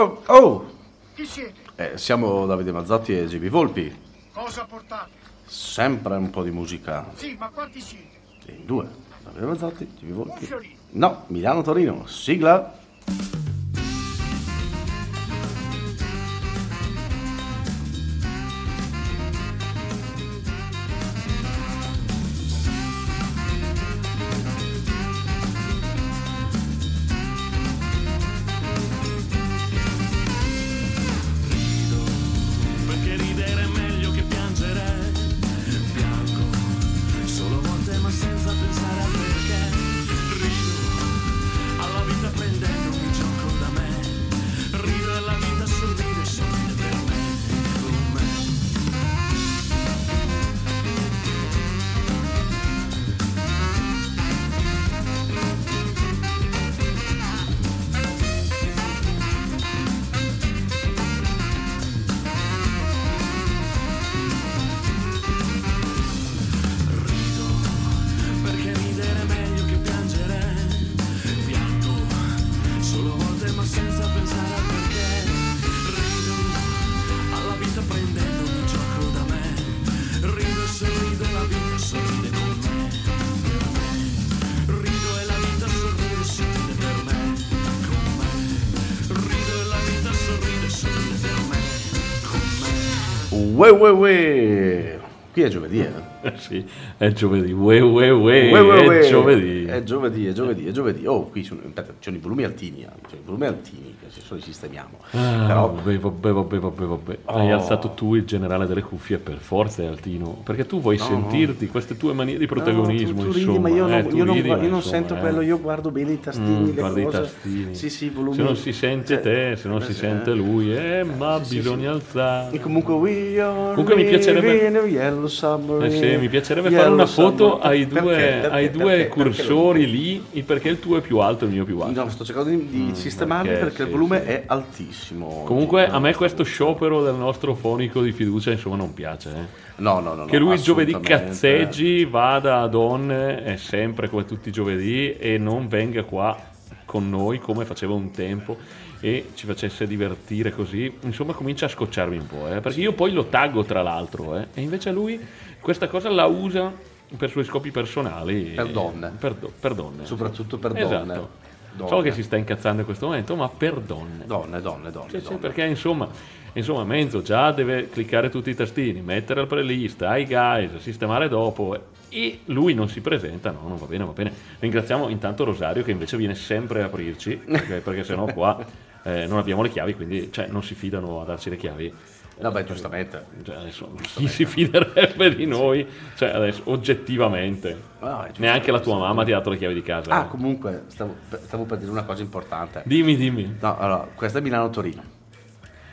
Oh, oh! Chi siete? Eh, siamo Davide Mazzotti e GB Volpi. Cosa portate? Sempre un po' di musica. Sì, ma quanti siete? In due. Davide Mazzotti, GB Volpi. Fiorino. No, Milano-Torino. Sigla. Qui è giovedì, eh? sì, è giovedì. Ue, ue, ue, Ue, ue, è ue. giovedì. È giovedì, è giovedì, è giovedì. Oh, qui sono, ci sono i volumi altini, eh. Ci sono i volumi altini, che adesso li sistemiamo. Ah, Però, vabbè, vabbè, vabbè, vabbè, vabbè. Hai Oh. alzato tu il generale delle cuffie per forza, è Altino. Perché tu vuoi sentirti queste tue manie di protagonismo, No, tu, tu ridi, insomma. ma io non, eh, tu io non- ridi, ma io non sento eh. quello, io guardo bene i tastini, Mm, le guarda i cose. tastini. Sì, sì, volumi. Se non si sente Cioè, te, se non si eh, sente eh. lui, eh, ma bisogna alzare. E comunque we are Comunque mi piacerebbe- yellow submarine, Eh sì, mi piacerebbe fare una foto ai due, ai cursori Perché? lì, perché il tuo è più alto e il mio più alto. No, sto cercando di, di sistemarli perché perché, sì, il volume sì. è altissimo. Comunque a me questo sciopero del nostro fonico di fiducia insomma non piace. eh. No, no, no. Che lui giovedì cazzeggi, vada a donne, è sempre come tutti i giovedì e non venga qua con noi come faceva un tempo e ci facesse divertire così, insomma comincia a scocciarmi un po', eh, perché io poi lo taggo tra l'altro eh, e invece lui questa cosa la usa per suoi scopi personali. Per donne. Per, per donne. Soprattutto per Esatto. donne. So Donne. che si sta incazzando in questo momento, ma per donne. Donne, donne, donne. Sì, donne. perché insomma, insomma, Menzo già deve cliccare tutti i tastini, mettere al playlist, ai guys, sistemare dopo e lui non si presenta, no, non va bene, va bene. Ringraziamo intanto Rosario che invece viene sempre a aprirci, perché, perché sennò qua eh, non abbiamo le chiavi, quindi cioè, non si fidano a darci le chiavi. Vabbè, giustamente. Cioè, adesso, chi si fiderebbe di noi? Cioè, adesso, oggettivamente. Ah, giusto. Neanche la tua mamma ti ha dato le chiavi di casa. Ah, eh. comunque, stavo, stavo per dire una cosa importante. Dimmi, dimmi. No, allora, questa è Milano-Torino.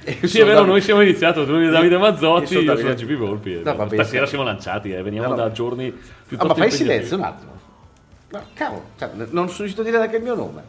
E Sì, sono è vero, Dav- noi siamo iniziati, tu eri Davide Mazzotti, Io io sono sono Davide- GB Volpi. eh. No, va bene, Stasera sì. siamo lanciati, eh, veniamo No, no. da giorni piuttosto Ah, ma fai silenzio un attimo. No, cavolo, cioè, non sono riuscito a dire neanche il mio nome.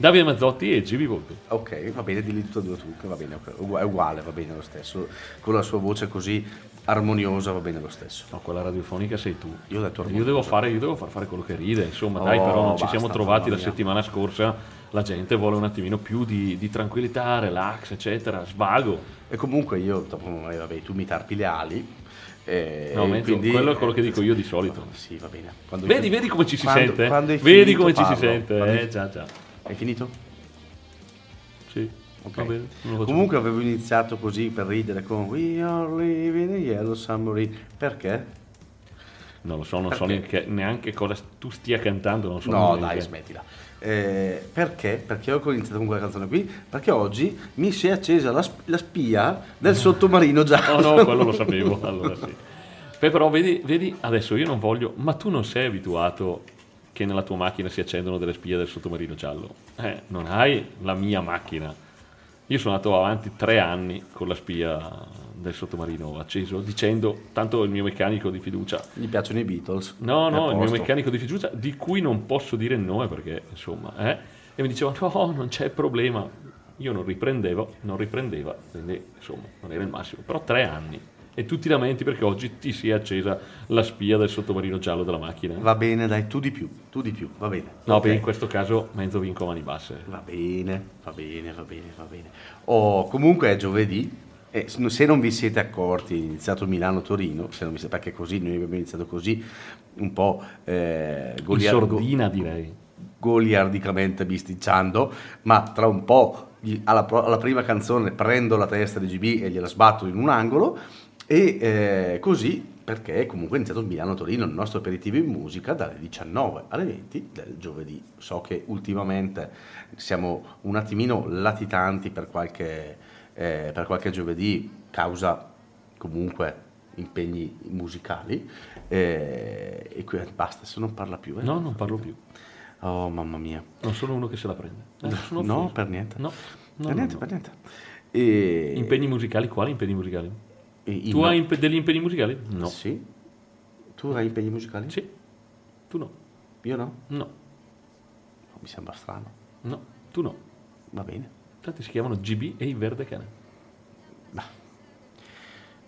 Davide Mazzotti e GB Volpi. Ok, va bene, dilli tutto e due tu, che va bene, è uguale, va bene lo stesso. Con la sua voce così armoniosa va bene lo stesso. No, quella radiofonica sei tu. Io ho detto Io devo fare, io devo far fare quello che ride, insomma, Oh, dai, però non ci basta, siamo trovati la mia. settimana scorsa, la gente vuole un attimino più di, di tranquillità, relax, eccetera, svago. E comunque io, dopo, vabbè, tu mi tarpi le ali. eh, No, Menzo, quindi- quello è quello che dico io di solito. Sì, va bene. Quando Vedi, vedi come ci si quando- sente? quando Vedi come ci si parlo. sente? Eh, già, già. Hai finito? Sì, Ok. va bene. Comunque avevo iniziato così per ridere con We are living in yellow submarine. Perché? Non lo so, non so Perché? neanche, neanche cosa tu stia cantando, non so No, dai, smettila. Eh, perché? Perché ho iniziato con quella canzone qui? Perché oggi mi si è accesa la, sp- la spia del sottomarino giallo. Oh no, quello lo sapevo, allora sì. Beh, però vedi, vedi, adesso io non voglio, ma tu non sei abituato che nella tua macchina si accendono delle spie del sottomarino giallo. Eh, non hai la mia macchina. Io sono andato avanti tre anni con la spia del sottomarino acceso, dicendo, tanto il mio meccanico di fiducia, Gli piacciono i Beatles. No, no, il mio meccanico di fiducia, di cui non posso dire il nome perché, insomma, eh, e mi diceva, no, non c'è problema. Io non riprendevo, non riprendeva, quindi, insomma, non era il massimo. Però tre anni. E tu ti lamenti perché oggi ti si è accesa la spia del sottomarino giallo della macchina. Va bene, dai, tu di più, tu di più, va bene. No, Ok. beh, in questo caso mezzo vinco a mani basse. Va bene, va bene, va bene, va bene. Oh, comunque è giovedì. E se non vi siete accorti, è iniziato Milano-Torino, se non vi siete, perché così noi abbiamo iniziato così, un po' eh, In golia- sordina direi. goliardicamente bisticciando, ma tra un po' alla, alla prima canzone prendo la testa di GB e gliela sbatto in un angolo e eh, così perché comunque è iniziato Milano-Torino, il nostro aperitivo in musica dalle 19 alle 20 del giovedì. So che ultimamente siamo un attimino latitanti per qualche, eh, per qualche giovedì, causa comunque impegni musicali eh, e qui basta, se non parla più. eh. No, non parlo più. Oh mamma mia. Non sono uno che se la prende. Eh, no, per niente. No, no, per no, niente, no. per niente. E... Impegni musicali? Quali impegni musicali? Tu hai impe- degli impegni musicali? No. Sì. Tu hai impegni musicali? Sì. Tu no. Io no? No. Mi sembra strano. No. Tu no. Va bene. Tanti si chiamano GB e i Verde Cane.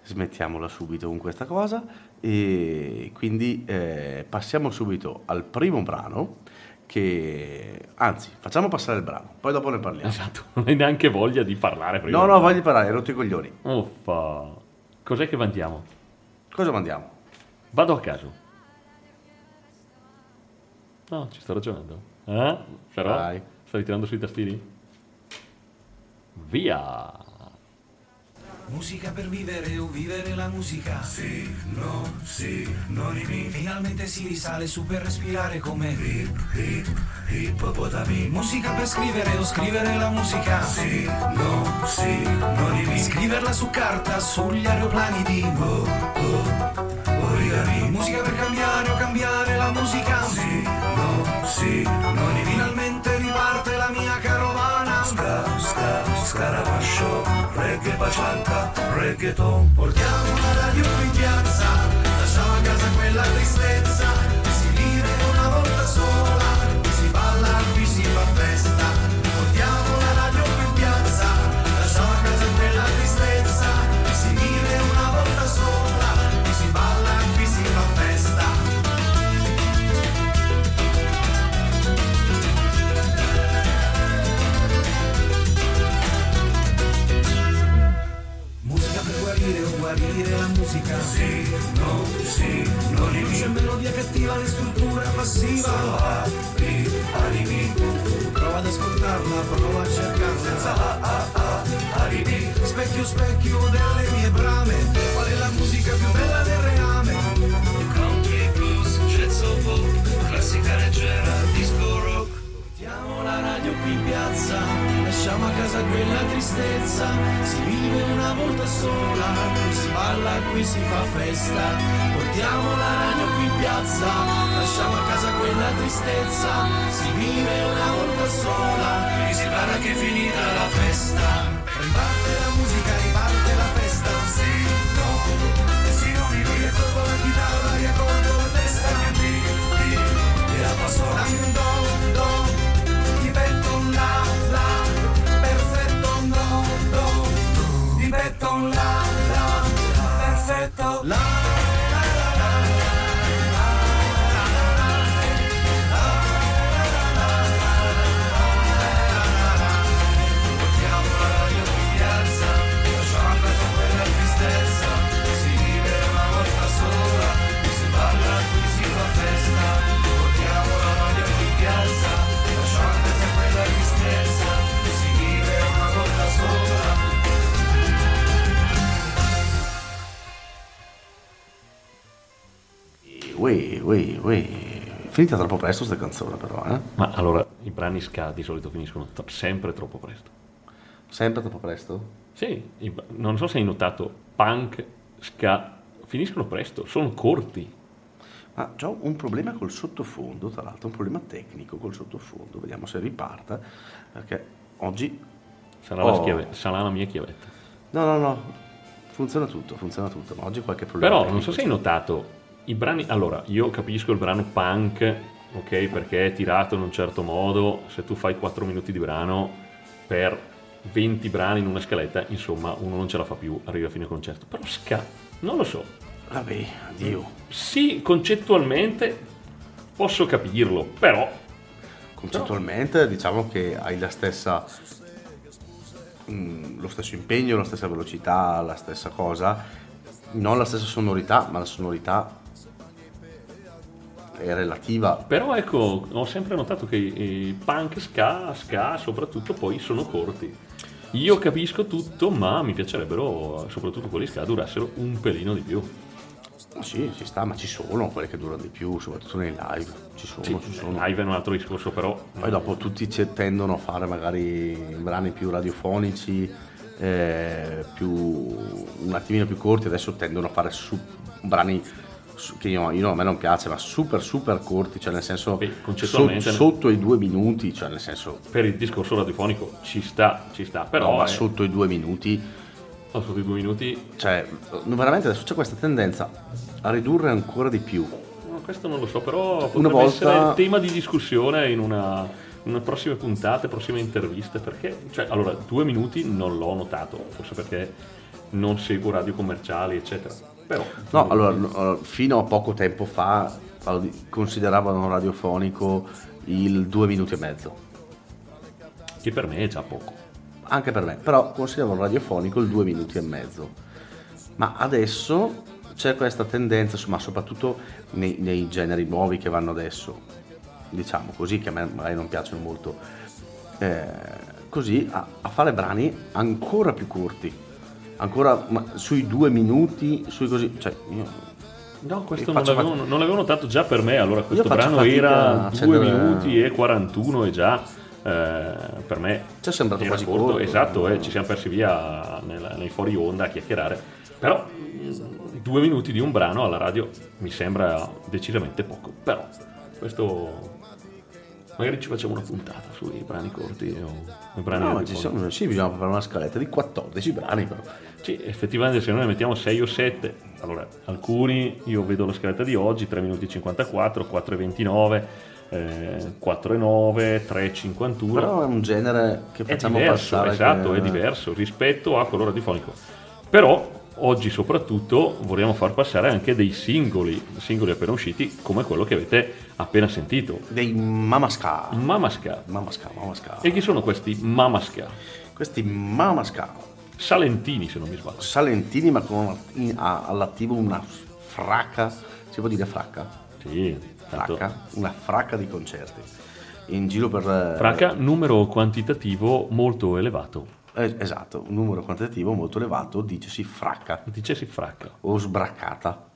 Smettiamola subito con questa cosa e quindi eh, passiamo subito al primo brano che anzi facciamo passare il brano poi dopo ne parliamo Esatto. Non hai neanche voglia di parlare prima. no no voglio parlare hai rotto i coglioni Uffa. Cos'è che mandiamo? cosa mandiamo? Vado a caso. No, ci sto ragionando. Eh? Però Vai. stavi tirando sui tastini? Via! Musica per vivere o vivere la musica? Sì, no, sì, no di me. Finalmente si risale su per respirare come hip, hip, ippopotami. Musica per scrivere o scrivere la musica? Sì, no, sì, no di me. Scriverla su carta, sugli aeroplani di oh, oh, origami. Musica per cambiare o cambiare la musica? Sì, no, sì, no blanca, reggaetón, porque amo a la lluvia. Finita troppo presto sta canzone però, eh? Ma allora, i brani ska di solito finiscono tro- sempre troppo presto. Sempre troppo presto? Sì, i- non so se hai notato, punk, ska, finiscono presto, sono corti. Ma ho un problema col sottofondo, tra l'altro, un problema tecnico col sottofondo. Vediamo se riparta, perché oggi... Sarà, la, Oh. schiave- sarà la mia chiavetta. No, no, no, funziona tutto, funziona tutto, ma oggi qualche problema Però non so se hai notato, i brani... Allora, io capisco il brano punk, ok, perché è tirato in un certo modo, se tu fai 4 minuti di brano per 20 brani in una scaletta, insomma, uno non ce la fa più, arriva a fine concerto. Però ska Non lo so. Vabbè, addio. Sì, concettualmente posso capirlo, però Concettualmente diciamo che hai la stessa mm, lo stesso impegno, la stessa velocità, la stessa cosa, non la stessa sonorità, ma la sonorità è relativa. Però ecco, ho sempre notato che i punk, ska, ska soprattutto poi sono corti. Io capisco tutto, ma mi piacerebbero, soprattutto quelli ska, durassero un pelino di più. Sì, ci sta, ma ci sono quelle che durano di più, soprattutto nei live. Ci sono, Sì, ci sono. live è un altro discorso, però Poi dopo tutti tendono a fare magari brani più radiofonici, eh, più, un attimino più corti, adesso tendono a fare su- brani che io, io- a me non piace, ma super super corti, cioè nel senso Beh, so- sotto i due minuti, cioè nel senso per il discorso radiofonico ci sta, ci sta, però no, ma eh, sotto i due minuti, sotto i due minuti cioè veramente adesso c'è questa tendenza a ridurre ancora di più. No, questo non lo so, però potrebbe Una volta- essere tema di discussione in una, in una prossime puntate, prossime interviste, perché, cioè, allora, due minuti non l'ho notato, forse perché non seguo radio commerciali, eccetera. Però, No, allora, no, fino a poco tempo fa consideravano radiofonico il due minuti e mezzo. che per me è già poco. anche per me, però consideravo radiofonico il due minuti e mezzo. Ma adesso c'è questa tendenza, ma soprattutto nei, nei generi nuovi che vanno adesso, diciamo così, che a me magari non piacciono molto, eh, così a, a fare brani ancora più corti, ancora ma sui due minuti, sui così, cioè io No, questo non l'avevo, non l'avevo notato già per me, allora questo brano fatica era a 2 accendere- minuti e 41 e già eh, per me Ci è sembrato quasi corto, corto. esatto, eh, ci siamo persi via nel- nei fuori onda a chiacchierare, però due minuti di un brano alla radio mi sembra decisamente poco, però questo magari ci facciamo una puntata sui brani corti o i brani No, ci sono, sì, bisogna fare una scaletta di 14 brani però. Sì, effettivamente se noi ne mettiamo 6 o 7, allora alcuni io vedo la scaletta di oggi 3 minuti e 54, 4 e 29, eh, 4 e 9, 3 e 51. Però è un genere che è facciamo diverso, passare. esatto, che- è diverso rispetto a quello radiofonico. Però oggi soprattutto vogliamo far passare anche dei singoli, singoli appena usciti come quello che avete appena sentito. Dei Mamasca. Mamasca. Mamasca, Mamasca. E chi sono questi Mamasca? Questi Mamasca. Salentini se non mi sbaglio. Salentini, ma con in- ha all'attivo una fracca. Si può dire fracca? Sì, tanto- Fracca? Una fracca di concerti. In giro per. eh, Franca, numero quantitativo molto elevato. eh, esatto, un numero quantitativo molto elevato, dicesi fracca Dicessi fracca. o sbraccata.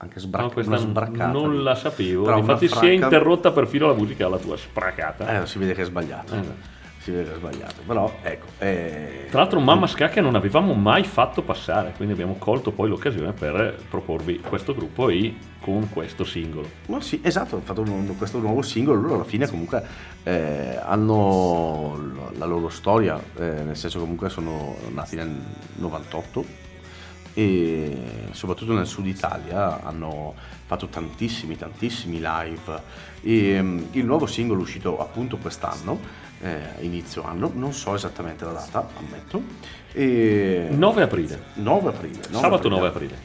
Anche No, questa una sbraccata. non la sapevo. Però Infatti si è fracca- interrotta perfino la musica alla tua spracata. Eh, si vede che è sbagliato. Eh. È sbagliato. Però, ecco. eh, Tra l'altro Mamma Ska che non avevamo mai fatto passare, quindi abbiamo colto poi l'occasione per proporvi questo gruppo e con questo singolo. No, sì, esatto, hanno fatto un- questo nuovo singolo, loro alla fine comunque eh, hanno la loro storia, eh, nel senso comunque sono nati nel 98 e soprattutto nel sud Italia hanno fatto tantissimi, tantissimi live e mm, il nuovo singolo uscito appunto quest'anno, eh, inizio anno, non so esattamente la data, ammetto, e 9 aprile, 9 aprile. 9 sabato 9 aprile.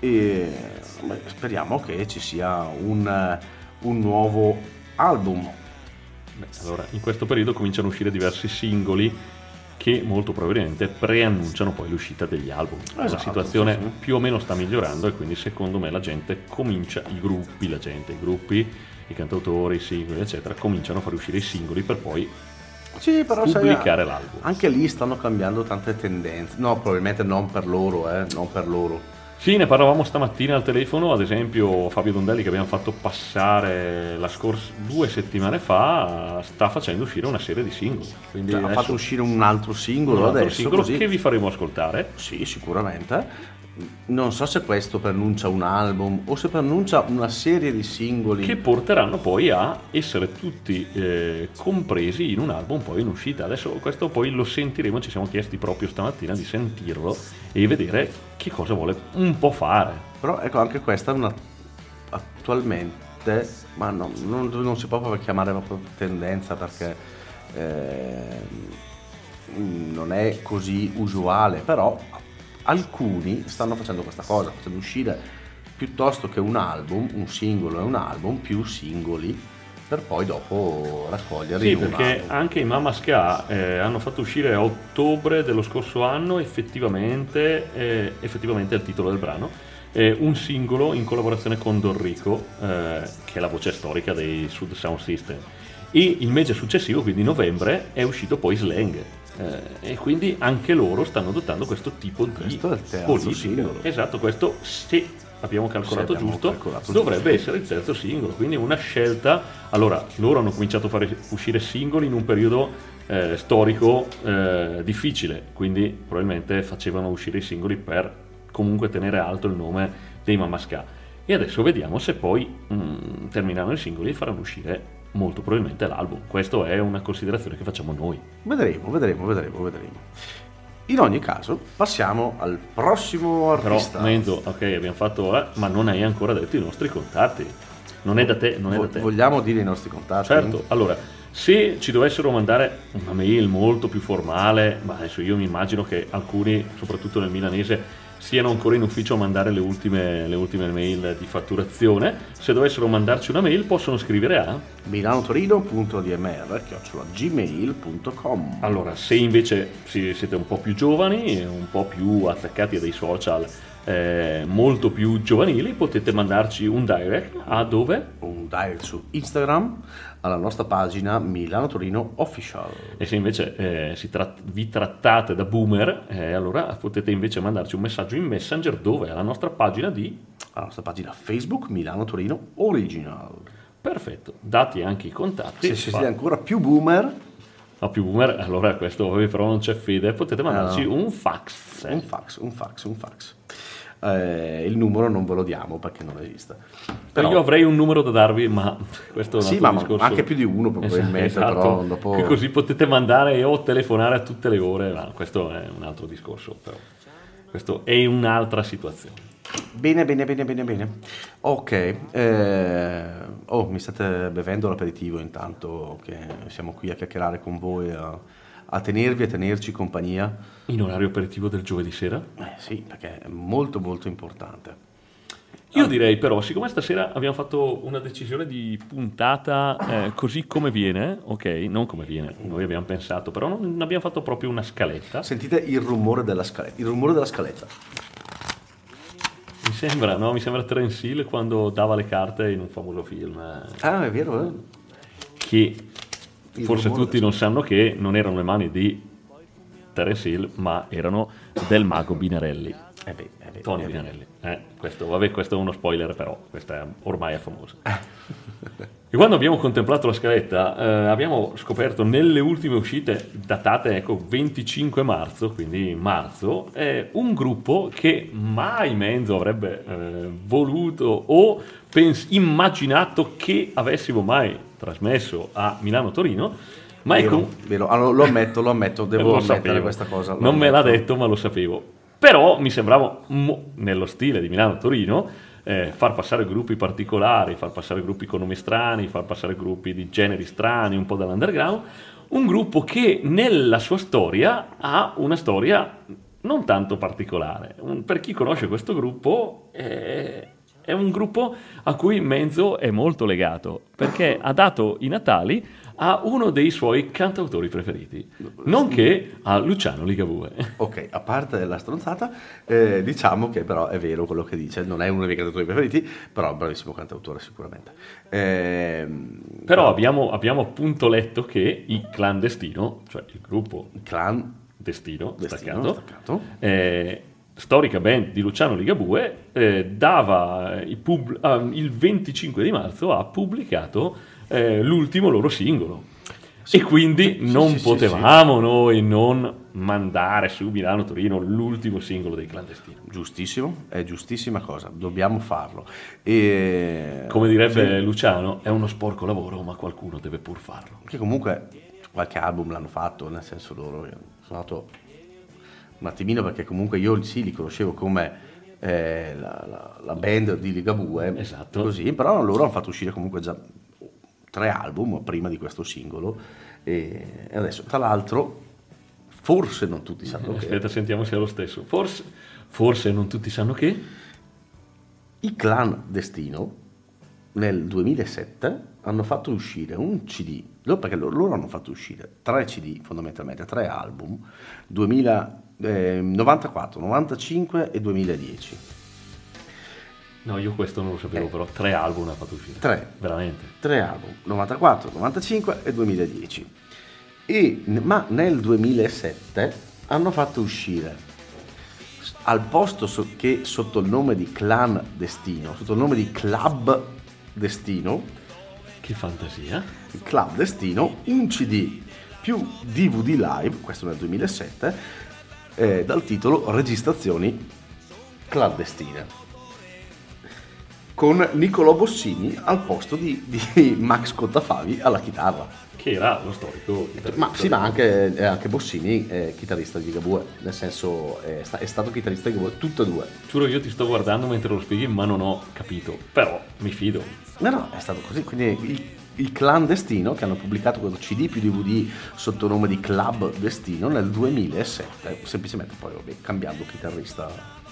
e beh, speriamo che ci sia un, un nuovo album. Beh, allora, in questo periodo cominciano a uscire diversi singoli che molto probabilmente preannunciano poi l'uscita degli album. la Esatto, situazione sì, sì. più o meno sta migliorando e quindi secondo me la gente comincia, i gruppi, la gente, i gruppi, i cantautori, i singoli, eccetera, cominciano a far uscire i singoli per poi Sì, però sai, pubblicare l'album. anche lì stanno cambiando tante tendenze. No, probabilmente non per loro, eh, non per loro. Sì, ne parlavamo stamattina al telefono, ad esempio Fabio Dondelli che abbiamo fatto passare la scorsa due settimane fa sta facendo uscire una serie di singoli. Quindi Cioè, ha adesso fatto uscire un altro singolo un altro adesso, singolo così. che vi faremo ascoltare. Sì, sicuramente. Non so se questo preannuncia un album o se preannuncia una serie di singoli. che porteranno poi a essere tutti eh, compresi in un album poi in uscita. Adesso questo poi lo sentiremo, ci siamo chiesti proprio stamattina di sentirlo e vedere che cosa vuole un po' fare. Però ecco, anche questa è una attualmente, ma no, non, non si può proprio chiamare proprio tendenza perché ehm, non è così usuale, però alcuni stanno facendo questa cosa, facendo uscire piuttosto che un album, un singolo e un album, più singoli per poi dopo raccoglierli Sì, perché album. anche i Mamma Ska eh, hanno fatto uscire a ottobre dello scorso anno effettivamente, eh, effettivamente è il titolo del brano, eh, un singolo in collaborazione con Don Rico, eh, che è la voce storica dei Sud Sound System. E il mese successivo, quindi novembre, è uscito poi Slang. Eh, e quindi anche loro stanno adottando questo tipo di è il terzo politica. singolo. Esatto, questo se abbiamo calcolato abbiamo giusto, calcolato dovrebbe giusto. essere il terzo singolo, quindi una scelta. Allora, loro hanno cominciato a fare uscire singoli in un periodo eh, storico eh, difficile, quindi probabilmente facevano uscire i singoli per comunque tenere alto il nome dei Mamma Ska. E adesso vediamo se poi mm, termineranno i singoli e faranno uscire molto probabilmente l'album. Questa è una considerazione che facciamo noi. Vedremo, vedremo, vedremo, vedremo. In ogni caso, passiamo al prossimo Però artista. Menzo, ok, abbiamo fatto, eh, ma non hai ancora detto i nostri contatti. Non è da te, non è Vo- da te. Vogliamo dire i nostri contatti? Certo, allora, se ci dovessero mandare una mail molto più formale, ma adesso io mi immagino che alcuni, soprattutto nel milanese, siano ancora in ufficio a mandare le ultime, le ultime mail di fatturazione, se dovessero mandarci una mail possono scrivere a... milanotorino.dmr.gmail.com Allora, se invece si- siete un po' più giovani, un po' più attaccati a dei social eh, molto più giovanili, potete mandarci un direct a dove? un direct su Instagram alla nostra pagina Milano Torino Official. E se invece eh, tratt- vi trattate da boomer, eh, allora potete invece mandarci un messaggio in Messenger dove alla nostra pagina di... Alla nostra pagina Facebook Milano Torino Original. Perfetto, dati anche i contatti. Se siete ancora più boomer, a più boomer, allora questo però non c'è fede, potete mandarci no. un fax. un fax, un fax, un fax. Eh, il numero non ve lo diamo perché non esiste. Però io avrei un numero da darvi, ma questo è un Sì, ma discorso. anche più di uno probabilmente, Esatto, però dopo... che così potete mandare o telefonare a tutte le ore, ma questo è un altro discorso, però. Questo è un'altra situazione. Bene, bene, bene, bene, bene. Ok, eh, oh, mi state bevendo l'aperitivo intanto che siamo qui a chiacchierare con voi, a, a tenervi, a tenerci compagnia. In orario aperitivo del giovedì sera? Eh sì, perché è molto molto importante. Io direi però, siccome stasera abbiamo fatto una decisione di puntata eh, così come viene, ok, non come viene, noi abbiamo pensato, però non abbiamo fatto proprio una scaletta. Sentite il rumore della scaletta, il rumore della scaletta. Mi sembra, no? Mi sembra Terence Hill quando dava le carte in un famoso film. Ah, è vero, eh? che Il forse rumore tutti non sanno che non erano le mani di Terence Hill, ma erano del mago Binarelli, Eh beh, eh beh, Tony eh beh. Binarelli. Eh, questo, vabbè, questo è uno spoiler, però questa è, ormai è famosa. E quando abbiamo contemplato la scaletta, eh, abbiamo scoperto nelle ultime uscite, datate ecco 25 marzo, quindi marzo, eh, un gruppo che mai Menzo avrebbe eh, voluto o pens- immaginato che avessimo mai trasmesso a Milano-Torino, ma Vero, ecco, vero. Allora, lo ammetto, lo ammetto, devo lo ammettere sapevo. questa cosa. Non me l'ha ammetto. detto, ma lo sapevo. Però mi sembrava, nello stile di Milano-Torino, eh, far passare gruppi particolari, far passare gruppi con nomi strani, far passare gruppi di generi strani, un po' dall'underground. Un gruppo che nella sua storia ha una storia non tanto particolare. Per chi conosce questo gruppo, eh, è un gruppo a cui Menzo è molto legato, perché ha dato i Natali a uno dei suoi cantautori preferiti, nonché a Luciano Ligabue. Ok, a parte la stronzata, eh, diciamo che però è vero quello che dice, non è uno dei miei cantautori preferiti, però bravissimo cantautore sicuramente. Ehm, Però abbiamo, abbiamo appunto letto che i clandestino, cioè il gruppo il clan Destino, Destino, staccato, eh, storica band di Luciano Ligabue, eh, dava pub- ah, il 25 di marzo ha pubblicato eh, l'ultimo loro singolo. e quindi sì, non sì, sì, potevamo noi non mandare su Milano-Torino l'ultimo singolo dei clandestini. giustissimo, è giustissima cosa, dobbiamo farlo. E, Come direbbe Luciano, è uno sporco lavoro, ma qualcuno deve pur farlo. Che comunque qualche album l'hanno fatto, nel senso loro sono andato un attimino perché comunque io sì li conoscevo come eh, la, la- la band di Ligabue, Esatto. così, però loro hanno fatto uscire comunque già tre album prima di questo singolo e adesso tra l'altro forse non tutti sanno che Aspetta, sentiamo se è lo stesso. Forse, forse non tutti sanno che. i clan Destino nel 2007 hanno fatto uscire un CD, perché loro, loro hanno fatto uscire tre CD fondamentalmente, tre album, 2000, eh, 94, 95 e 2010. No, io questo non lo sapevo, Eh. però tre album ha fatto uscire. Tre. Veramente. Tre album, 94, 95 e 2010. E, ma nel 2007 hanno fatto uscire al posto so- che sotto il nome di Clan Destino, sotto il nome di Club Destino, Che fantasia. Club Destino, un CD più DVD live, questo nel 2007, eh, dal titolo Registrazioni clandestine. Con Niccolò Bossini al posto di, di Max Cottafavi alla chitarra. Che era lo storico chitarrista. Ma sì, ma anche, eh, anche Bossini è chitarrista di Ligabue, nel senso è, sta- è stato chitarrista di Ligabue, tutte e due. Giuro, io ti sto guardando mentre lo spieghi, ma non ho capito. Però mi fido. No, no, è stato così. Quindi il, il clandestino che hanno pubblicato questo CD più DVD sotto nome di Club Destino nel 2007, semplicemente poi vabbè, cambiando chitarrista.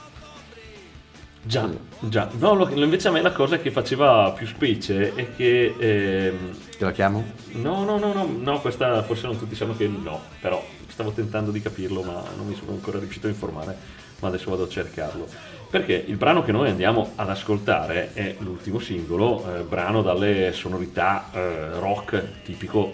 Già, già. No, lo- invece a me la cosa che faceva più specie è che... ehm, Te la chiamo? No, no, no, no, no, questa forse non tutti sanno che no, però stavo tentando di capirlo ma non mi sono ancora riuscito a informare, ma adesso vado a cercarlo. Perché il brano che noi andiamo ad ascoltare è l'ultimo singolo, eh, brano dalle sonorità eh, rock tipico,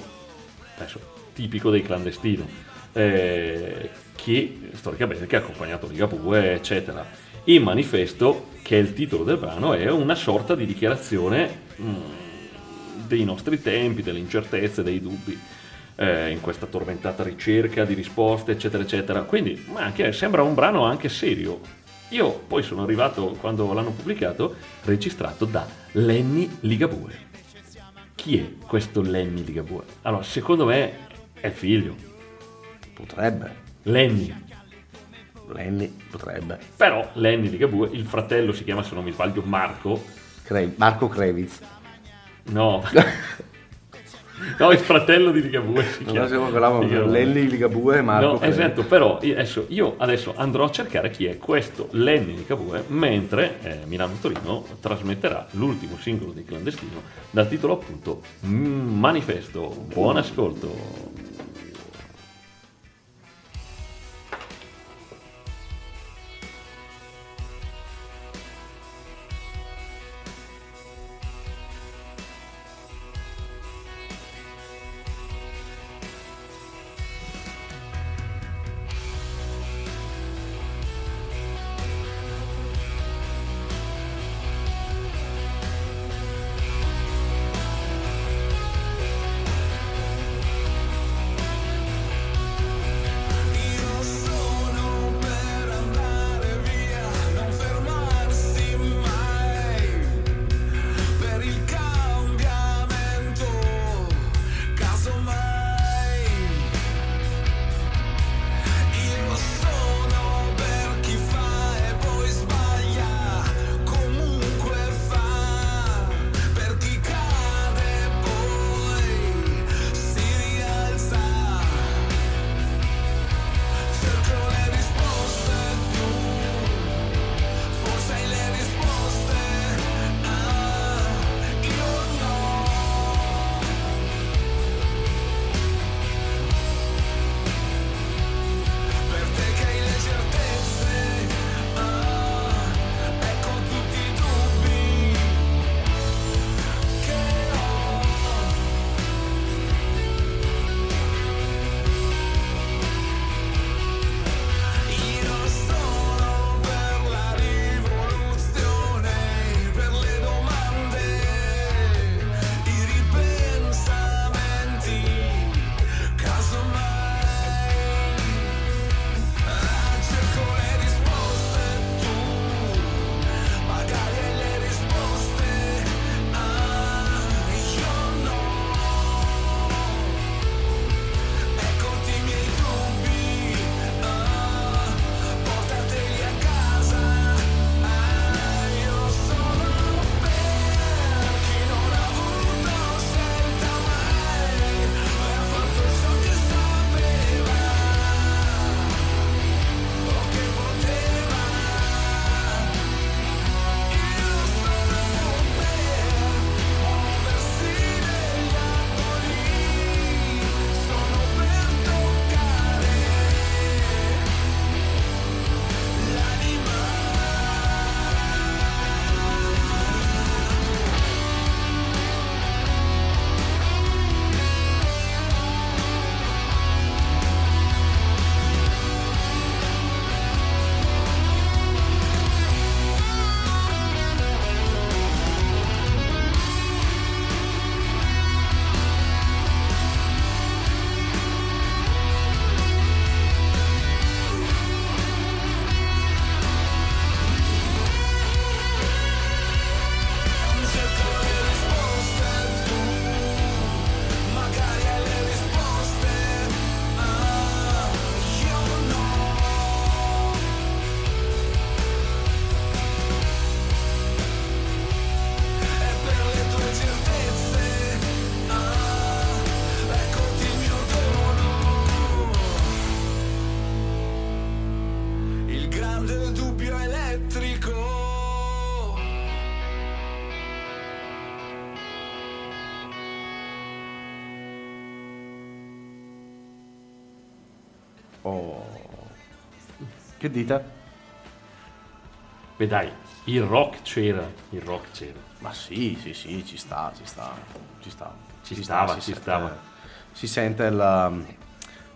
adesso, tipico dei clandestino, eh, che storicamente che ha accompagnato Ligabue, eccetera. Il manifesto, che è il titolo del brano, è una sorta di dichiarazione mm, dei nostri tempi, delle incertezze, dei dubbi, eh, in questa tormentata ricerca di risposte, eccetera, eccetera. Quindi ma anche, sembra un brano anche serio. Io poi sono arrivato, quando l'hanno pubblicato, registrato da Lenny Ligabue. Chi è questo Lenny Ligabue? Allora, secondo me è figlio, Potrebbe. Lenny. Lenny potrebbe. Però Lenny Ligabue, il fratello si chiama, se non mi sbaglio, Marco. Cre- Marco Krevitz. No. No, il fratello di Ligabue si Non chiama. siamo parlavamo di. Lenny Ligabue e Marco No, Krevitz. esatto, però io adesso, io adesso andrò a cercare chi è questo Lenny Ligabue mentre eh, Milano Torino trasmetterà l'ultimo singolo di Clandestino dal titolo appunto Manifesto. Buon ascolto. Oh. Che dite? Beh dai, il rock c'era, il rock c'era. Ma sì, sì, sì, ci sta, ci sta, ci sta. Ci stava, si ci sente- stava. Si sente la-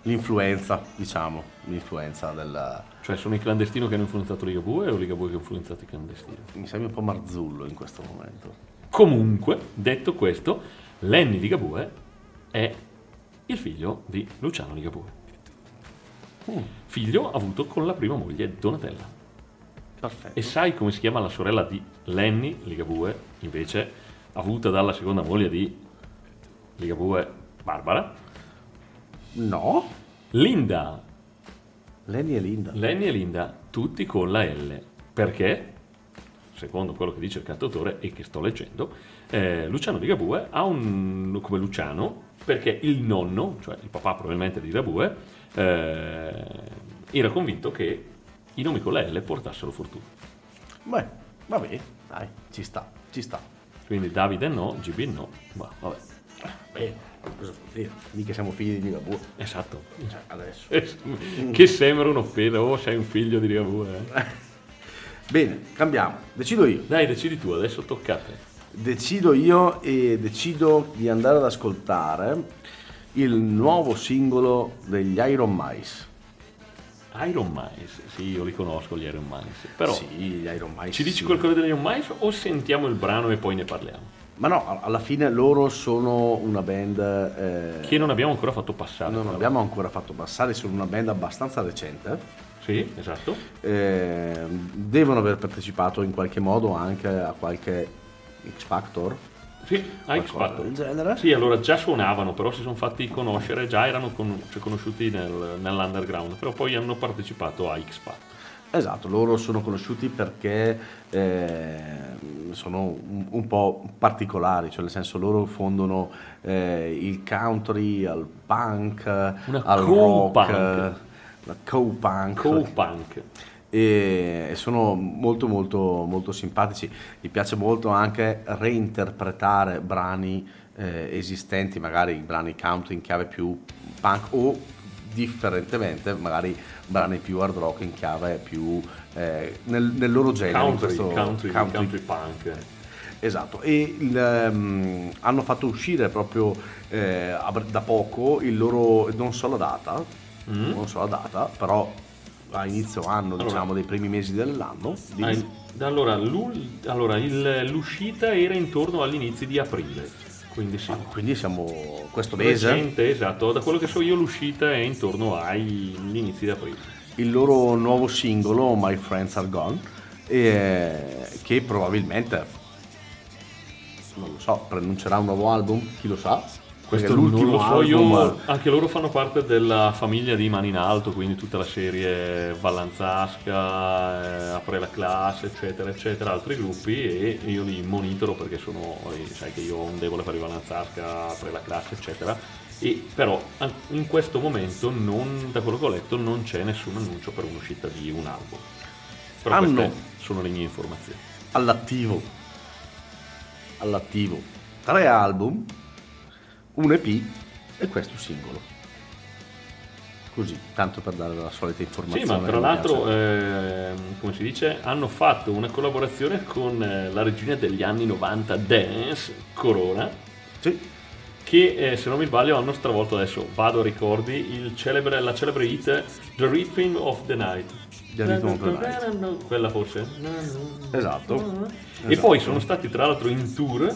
l'influenza, diciamo, l'influenza del... Cioè sono i clandestini che hanno influenzato Ligabue o Ligabue che ha influenzato i clandestini? Mi sembra un po' Marzullo in questo momento. Comunque, detto questo, Lenny Ligabue è il figlio di Luciano Ligabue. Figlio avuto con la prima moglie Donatella. Perfetto. E sai come si chiama la sorella di Lenny Ligabue, invece avuta dalla seconda moglie di Ligabue Barbara? No? Linda. Lenny e Linda. Lenny e Linda, tutti con la L. Perché, secondo quello che dice il cantautore e che sto leggendo, eh, Luciano di Gabue ha un come Luciano perché il nonno, cioè il papà probabilmente di Gabue, eh, era convinto che i nomi con la L portassero fortuna. Beh, vabbè, dai, ci sta, ci sta. Quindi Davide no, GB no, ma vabbè. Beh, cosa vuol dire? Mica siamo figli di Ligabue. Esatto. Cioè, adesso. che sembra un'offesa, oh sei un figlio di Ligabue. eh. Bene, cambiamo. Decido io. Dai, decidi tu, adesso toccate. Decido io e decido di andare ad ascoltare il nuovo singolo degli Iron Mice. Iron Mice, sì, io li conosco gli Iron Mice, però Sì, gli Iron Mice. ci dici sì. qualcosa degli Iron Mice o sentiamo il brano e poi ne parliamo? Ma no, alla fine loro sono una band eh, Che non abbiamo ancora fatto passare. non abbiamo ancora fatto passare, sono una band abbastanza recente. Sì, esatto. Eh, devono aver partecipato in qualche modo anche a qualche X Factor. Sì, a X Factor. del genere. Sì, allora già suonavano, però si sono fatti conoscere, già erano con- cioè, conosciuti nel- nell'underground, però poi hanno partecipato a X Factor. Esatto, loro sono conosciuti perché eh, sono un, un po' particolari, cioè nel senso loro fondono eh, il country al punk, Una al co-punk. rock, la co-punk. Co-punk. E sono molto molto molto simpatici. Mi piace molto anche reinterpretare brani eh, esistenti magari brani country in chiave più punk o differentemente magari brani più hard rock in chiave più eh, nel, nel loro genere Country, country, country. country punk. Esatto, e il, ehm, hanno fatto uscire proprio eh, da poco il loro, non so la data, non so la data, però a inizio anno, Allora. diciamo, dei primi mesi dell'anno, di- Ah, in- allora, allora, il- l'uscita era intorno agli inizi di aprile, quindi sì. quindi siamo questo mese, Recente, esatto, da quello che so io l'uscita è intorno agli inizi di aprile. il loro nuovo singolo, My Friends Are Gone, eh, che probabilmente, non lo so, pronuncerà un nuovo album, chi lo sa. Questo non lo so, album- io, anche loro fanno parte della famiglia di Mani in Alto, quindi tutta la serie Vallanzasca, eh, Apre la classe, eccetera, eccetera, altri gruppi e io li monitoro perché sono, eh, sai che io ho un debole per i Vallanzasca, Apre la classe, eccetera. E però in questo momento, non, da quello che ho letto, non c'è nessun annuncio per un'uscita di un album. Però Hanno- queste sono le mie informazioni. all'attivo all'attivo tre album un EP e questo singolo così tanto per dare la solita Sì, informazione ma tra l'altro, ehm, come si dice, hanno fatto una collaborazione con eh, la regina degli anni 90 dance, Corona, sì, che eh, se non mi sbaglio hanno stravolto adesso, vado a ricordi, il celebre, la celebre hit The Rhythm of the Night. The Rhythm of the Night. Quella forse? esatto E poi sono stati tra l'altro in tour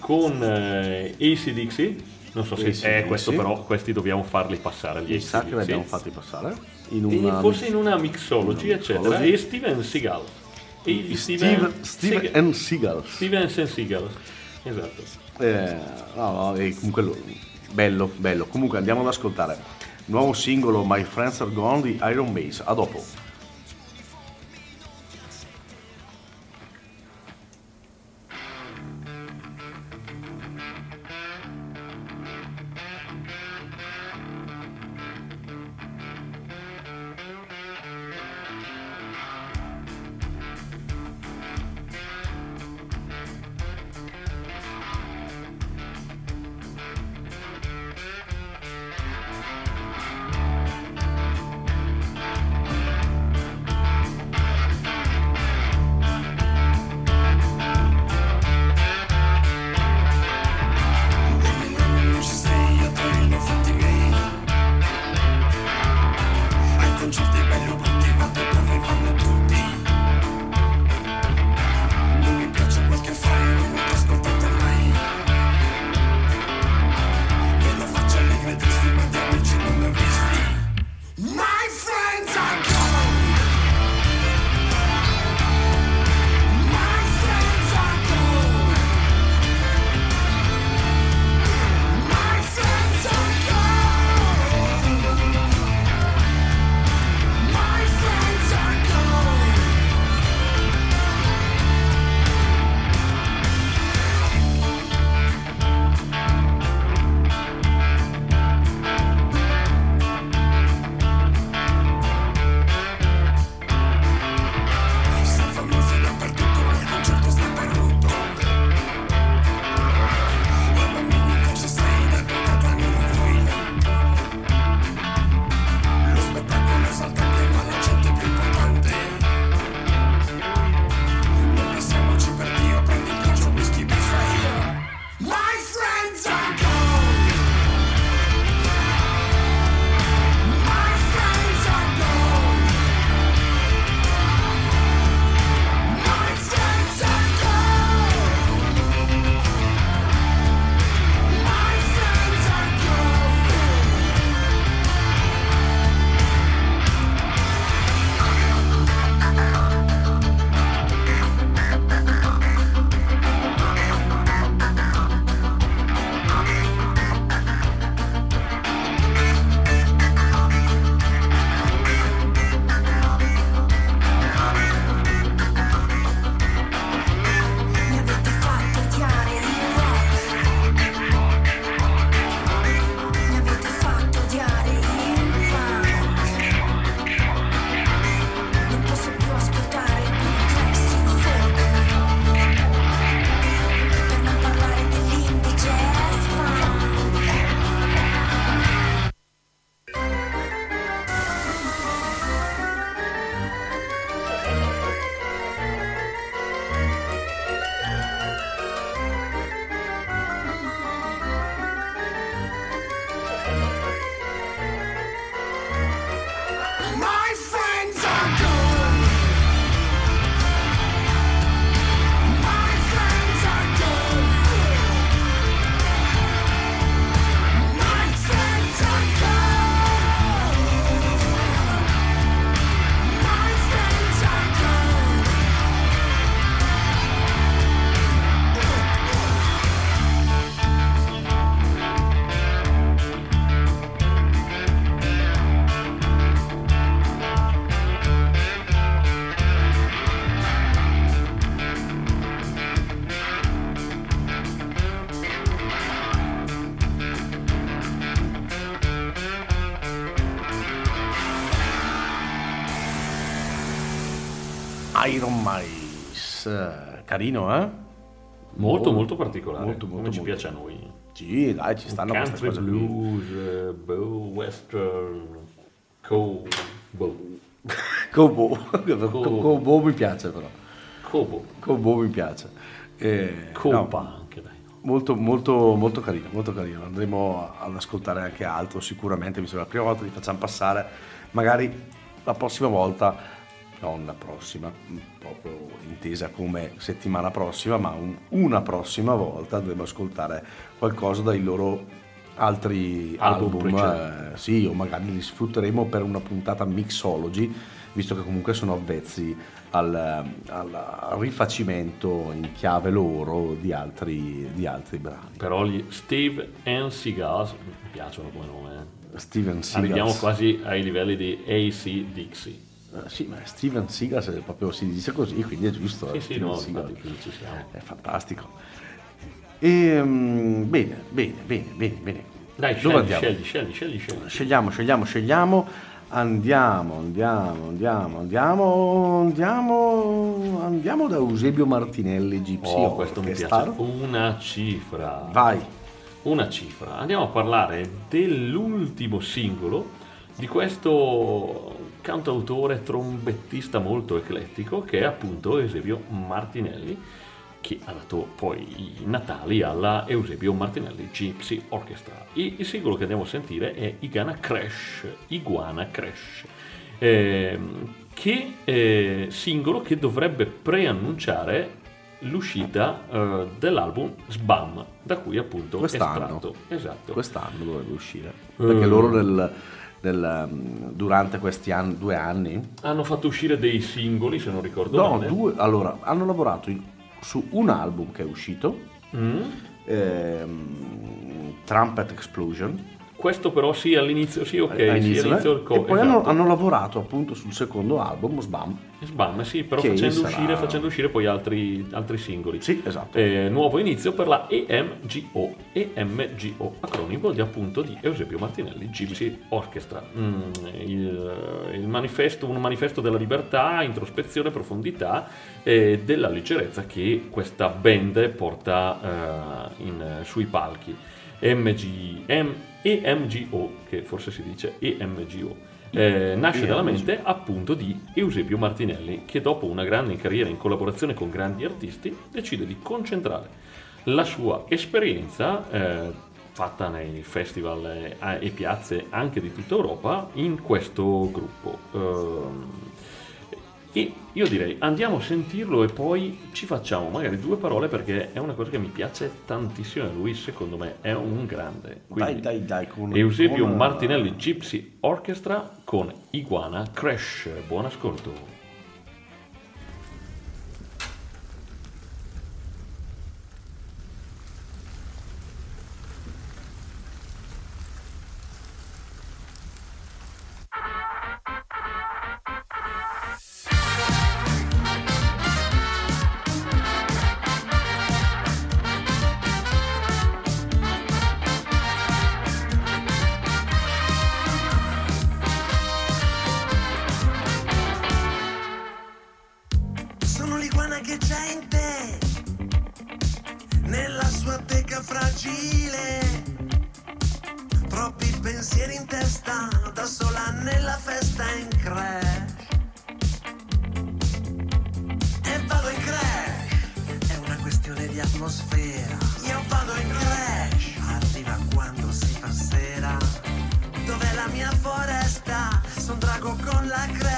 con eh, AC Dixie, non so se AC/DC. eh, questo però, questi dobbiamo farli passare agli mi sa che AC/DC. li abbiamo fatti passare in una forse in una mixology, una eccetera. E Steven Seagal. E Steve, Steve Seagal- Steven Seagal. Esatto. Eh, no, no, comunque lo- bello bello comunque andiamo ad ascoltare nuovo singolo My Friends Are Gone di Iron Mace a dopo Carino, eh? Molto, molto particolare. molto, come molto, ci molto. piace a noi. Sì, dai, ci stanno queste Country cose qui. blues, eh, bow, western, cow, bow, Cobo. Cobo mi piace però. cobo, Cobo mi piace. Eh, copa no, anche dai. molto, molto, molto carino, molto carino. Andremo ad ascoltare anche altro sicuramente, visto che è la prima volta li facciamo passare. Magari la prossima volta, non la prossima, proprio intesa come settimana prossima, ma un- una prossima volta ad ascoltare qualcosa dai loro altri Album album, eh, sì, o magari li sfrutteremo per una puntata mixology, visto che comunque sono avvezzi al, al rifacimento in chiave loro di altri, di altri brani. Però gli Steve and Seagulls mi piacciono come nome. eh. Steven Seagal. Arriviamo quasi ai livelli di AC Dixie. Eh, sì, ma Steven Seagal se proprio si dice così, quindi è giusto. Sì, eh, sì, no, Seagal. ci siamo. È fantastico. E, mm, bene, bene, bene, bene, bene. Dai, Dove scegli, andiamo? scegli, scegli, scegli, scegli. Scegliamo, scegliamo, scegliamo. Andiamo, andiamo, andiamo, andiamo, andiamo, andiamo da Eusebio Martinelli, Gypsy Oh, questo mi piace. Una cifra. Vai. Una cifra. Andiamo a parlare dell'ultimo singolo di questo cantautore trombettista molto eclettico che è appunto Eusebio Martinelli che ha dato poi i natali alla Eusebio Martinelli Gypsy Orchestra. Il, singolo che andiamo a sentire è Iguana Crash, Iguana Crash, ehm, che è singolo che dovrebbe preannunciare l'uscita eh, dell'album Sbam, da cui appunto Quest'anno. estratto. Esatto. Quest'anno dovrebbe uscire. Perché Eh. loro nel- nel, um, durante questi anni, due anni, Hanno fatto uscire dei singoli, se non ricordo no, male. due, allora, hanno lavorato in- su un album che è uscito, Mm. ehm, Trumpet Explosion, Questo però sì, all'inizio sì, ok, sì, all'inizio, all'inizio eh, co- e poi hanno, esatto. hanno lavorato appunto sul secondo album, Sbam. Sbam, sì, però facendo sarà- uscire, facendo uscire poi altri, altri singoli. Sì, esatto. Eh, nuovo inizio per la EMGO, EMGO, acronimo di appunto di Eusebio Martinelli, Gypsy Orchestra. Mm, il, il manifesto, un manifesto della libertà, introspezione, profondità e della leggerezza che questa band porta eh, in- sui palchi. MG, M- EMGO, che forse si dice EMGO. Eh, nasce dalla mente appunto di Eusebio Martinelli che dopo una grande carriera in collaborazione con grandi artisti decide di concentrare la sua esperienza eh, fatta nei festival eh, e piazze anche di tutta Europa in questo gruppo. Ehm, e io direi andiamo a sentirlo e poi ci facciamo magari due parole perché è una cosa che mi piace tantissimo e lui secondo me è un grande. Quindi, dai, dai, dai. Con, Eusebio con- Martinelli Gypsy Orchestra con Iguana Crash. Buon ascolto. Drago con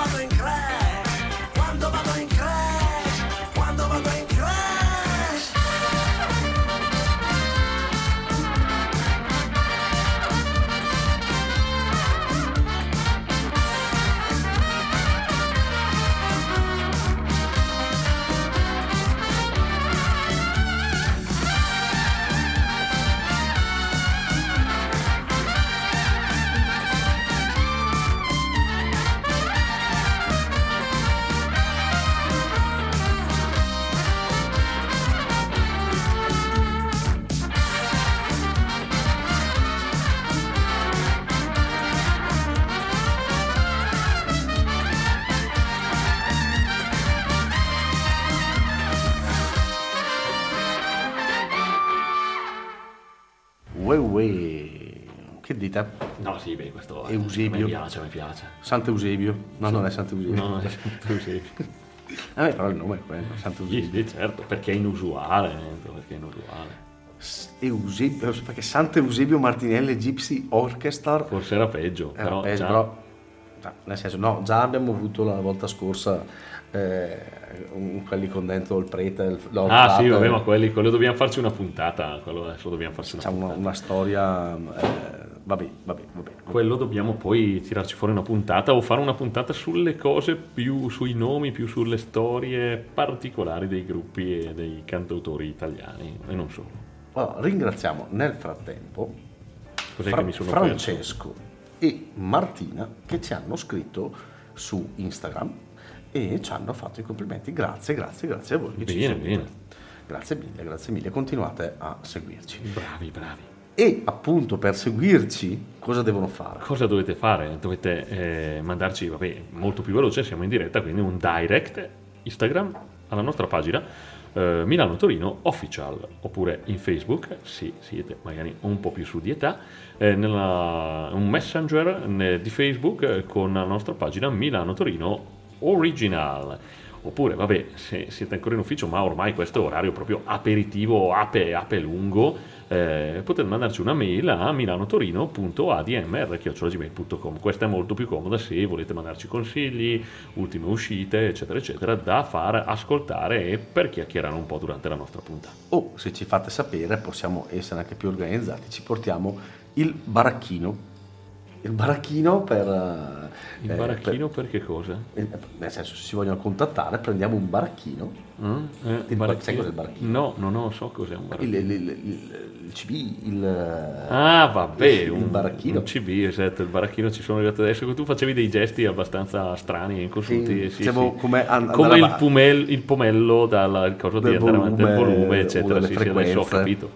mother Eusebio. mi piace, mi piace. Sant'Eusebio? No, non è Sant'Eusebio. No, no, è Eusebio. A me però il nome è quello, Sì, Sant'Eusebio. sì, certo, perché è inusuale, eh, perché è inusuale. Eusebio, perché Sant'Eusebio Martinelli Gypsy Orchestra Forse era peggio, era però, peggio, già- però no, nel senso no, già abbiamo avuto la volta scorsa eh, un- quelli con dentro il prete, il, Ah sì, fatto, vabbè, eh, ma quelli, quello dobbiamo farci una puntata, quello adesso dobbiamo farci una c'ha una, una storia eh, vabbè, vabbè, vabbè. Quello dobbiamo poi tirarci fuori una puntata o fare una puntata sulle cose più, sui nomi, più sulle storie particolari dei gruppi e dei cantautori italiani e non solo. Allora, ringraziamo nel frattempo Fra- sono perso? Francesco e Martina che ci hanno scritto su Instagram e ci hanno fatto i complimenti. Grazie, grazie, grazie a voi. Bene, bene. Grazie mille, grazie mille. Continuate a seguirci. Bravi, bravi. E appunto per seguirci cosa devono fare? Cosa dovete fare? Dovete eh, mandarci, vabbè, molto più veloce, siamo in diretta, quindi un direct Instagram alla nostra pagina eh, Milano Torino Official, oppure in Facebook, se siete magari un po' più su di età, eh, nella- un messenger ne- di Facebook eh, con la nostra pagina Milano Torino Original. Oppure, vabbè, se siete ancora in ufficio, ma ormai questo è orario proprio aperitivo, ape, ape lungo, eh, potete mandarci una mail a milanotorino.admr.gmail.com questa è molto più comoda se volete mandarci consigli, ultime uscite eccetera eccetera da far ascoltare e per chiacchierare un po' durante la nostra puntata O se ci fate sapere possiamo essere anche più organizzati, ci portiamo il baracchino. Il baracchino per... il eh, baracchino per, che cosa? per- nel senso, se si vogliono contattare, prendiamo un baracchino. Mm? Eh, Ti- sai cos'è il baracchino? no, no, no, so cos'è un Il, baracchino il, il, il- il CB, il... Ah, vabbè, il un, baracchino. un CB, esatto, il baracchino ci sono arrivato adesso. Tu facevi dei gesti abbastanza strani e inconsulti. Sì, sì, siamo sì. come an- Come il, pumel- il pomello dal coso di Del andare avanti del volume, volume, eccetera. Sì, sì, adesso ho capito.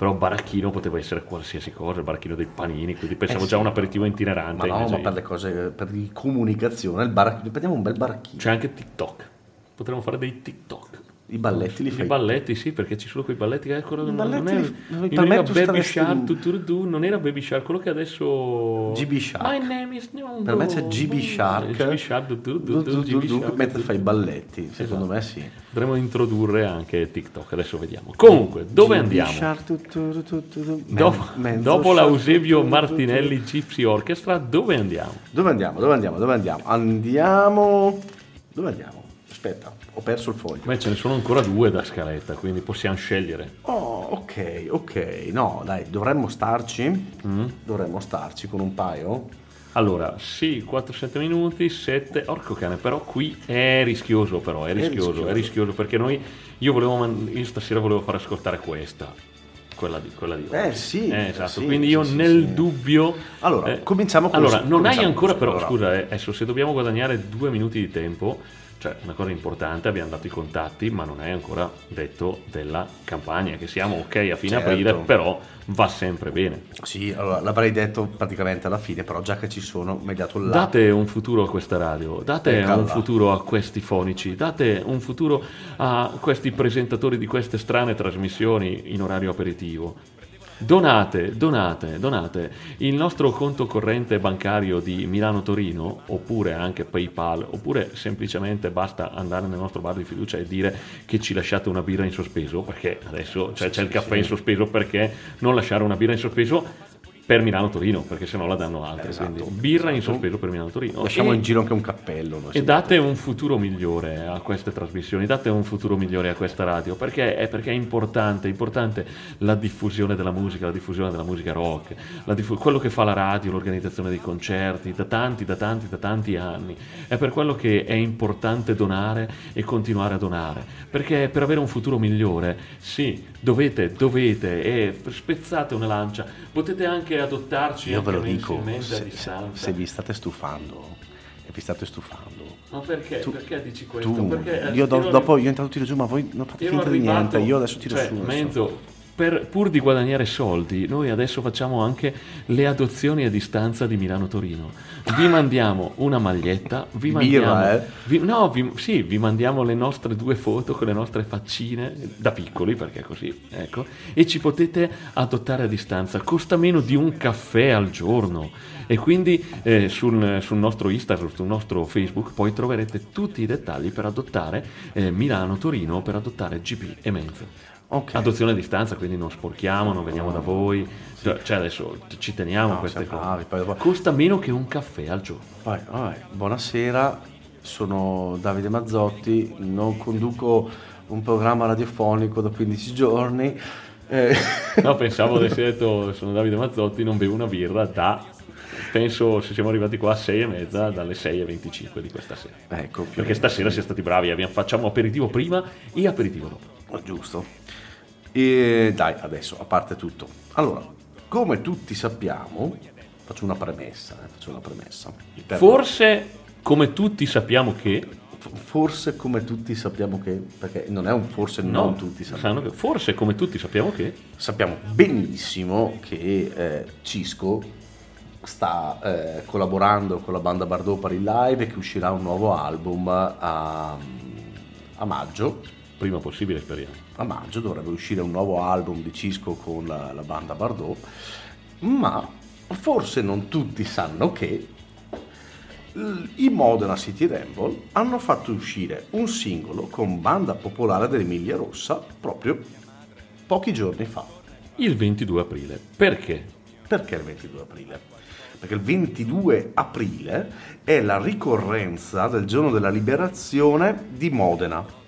Però baracchino poteva essere qualsiasi cosa, il baracchino dei panini, quindi pensavo Eh già sì. un aperitivo Ma itinerante. no, invece ma per le cose, per di comunicazione, il baracchino, prendiamo un bel baracchino. C'è anche TikTok. Potremmo fare dei TikTok. I balletti li I fai. balletti, sì, perché ci sono quei balletti che ecco, non, non è, li- me veniva tu Baby Shark, tu, tu, tu, non era Baby Shark, quello che adesso GB Shark. My name is Nyongo. Per me c'è GB Shark. GB Shark, tu, mentre fai i balletti, secondo me sì. Potremmo introdurre anche TikTok, adesso vediamo. Comunque, dove andiamo? Dopo, men- mezzo dopo la shark, Eusebio tu- tu- tu- Martinelli Gypsy Orchestra, dove andiamo? Dove andiamo? Dove andiamo? Dove andiamo? Andiamo. Dove andiamo? Aspetta, ho perso il foglio. Beh, ce ne sono ancora due da scaletta, quindi possiamo scegliere. Oh, ok, ok. No, dai, dovremmo starci. Dovremmo starci con un paio. Allora, sì, 4-7 minuti, 7, orco cane, però qui è rischioso però, è rischioso, rischioso. è rischioso perché noi, io volevo, io stasera volevo far ascoltare questa, quella di, quella di Eh, sì, Eh, esatto, sì, quindi io sì, nel sì. dubbio... Allora, cominciamo con- Allora, non hai ancora però, allora. scusa, eh, adesso se dobbiamo guadagnare due minuti di tempo, cioè una cosa importante, abbiamo dato i contatti, ma non hai ancora detto della campagna, che siamo ok a fine Certo. aprile, però va sempre bene. Sì, allora l'avrei detto praticamente alla fine, però già che ci sono, mi hai dato là. Date un futuro a questa radio, date un futuro a questi fonici, date un futuro a questi presentatori di queste strane trasmissioni in orario aperitivo. Donate, donate, donate. Il nostro conto corrente bancario di Milano Torino, oppure anche PayPal, oppure semplicemente basta andare nel nostro bar di fiducia e dire che ci lasciate una birra in sospeso, perché adesso cioè, c'è il caffè in sospeso, perché non lasciare una birra in sospeso per Milano Torino, perché sennò la danno altre. Esatto, quindi birra in esatto. sospeso per Milano Torino. Lasciamo E- in giro anche un cappello. e date un futuro migliore a queste trasmissioni, date un futuro migliore a questa radio, perché è, perché è importante, è importante la diffusione della musica, la diffusione della musica rock, diffu- quello che fa la radio, l'organizzazione dei concerti, da tanti, da tanti, da tanti anni. È per quello che è importante donare e continuare a donare, perché per avere un futuro migliore, sì, dovete, dovete, e spezzate una lancia, potete anche adottarci Io ve lo dico, se, se- se vi state stufando, e vi state stufando, Ma perché? Tu- perché dici questo? tu, Perché, eh, io do- ero- dopo io intanto tiro giù, ma voi non fate finta di niente, io adesso tiro cioè, su. adesso. Per- pur di guadagnare soldi, noi adesso facciamo anche le adozioni a distanza di Milano-Torino. Vi mandiamo una maglietta, vi mandiamo... eh? vi- no, vi- sì, vi mandiamo le nostre due foto con le nostre faccine, da piccoli, perché è così, ecco, e ci potete adottare a distanza. Costa meno di un caffè al giorno. E quindi eh, sul, sul nostro Instagram, sul nostro Facebook, poi troverete tutti i dettagli per adottare eh, Milano-Torino, per adottare GP e Menzo. Ok. Adozione a distanza, quindi non sporchiamo, non veniamo da voi. Cioè, cioè, adesso ci teniamo a No, queste cose. bravi, poi dopo- Costa meno che un caffè al giorno. Poi, vabbè, buonasera, sono Davide Mazzotti, non conduco un programma radiofonico da 15 giorni. eh, No, pensavo avessi detto sono Davide Mazzotti, non bevo una birra da penso se siamo arrivati qua a 6 e mezza dalle 6 e 25 di questa sera. ecco, Perché stasera siamo stati bravi, abbiamo- facciamo aperitivo prima e aperitivo dopo. Oh, Giusto. E dai, adesso, a parte tutto. Allora, come tutti sappiamo, faccio una premessa, eh, faccio una premessa. Forse, come tutti sappiamo che, forse come tutti sappiamo che, perché non è un forse no, non tutti sappiamo. che- forse come tutti sappiamo che, Sappiamo benissimo che eh, Cisco sta eh, collaborando con la banda Bardot per il live e che uscirà un nuovo album a, a maggio. Prima possibile speriamo. a maggio dovrebbe uscire un nuovo album di Cisco con la, la banda Bardot, ma forse non tutti sanno che i Modena City Ramble hanno fatto uscire un singolo con banda popolare dell'Emilia Rossa proprio pochi giorni fa. Il 22 aprile. Perché? Perché il 22 aprile? Perché il 22 aprile è la ricorrenza del giorno della liberazione di Modena,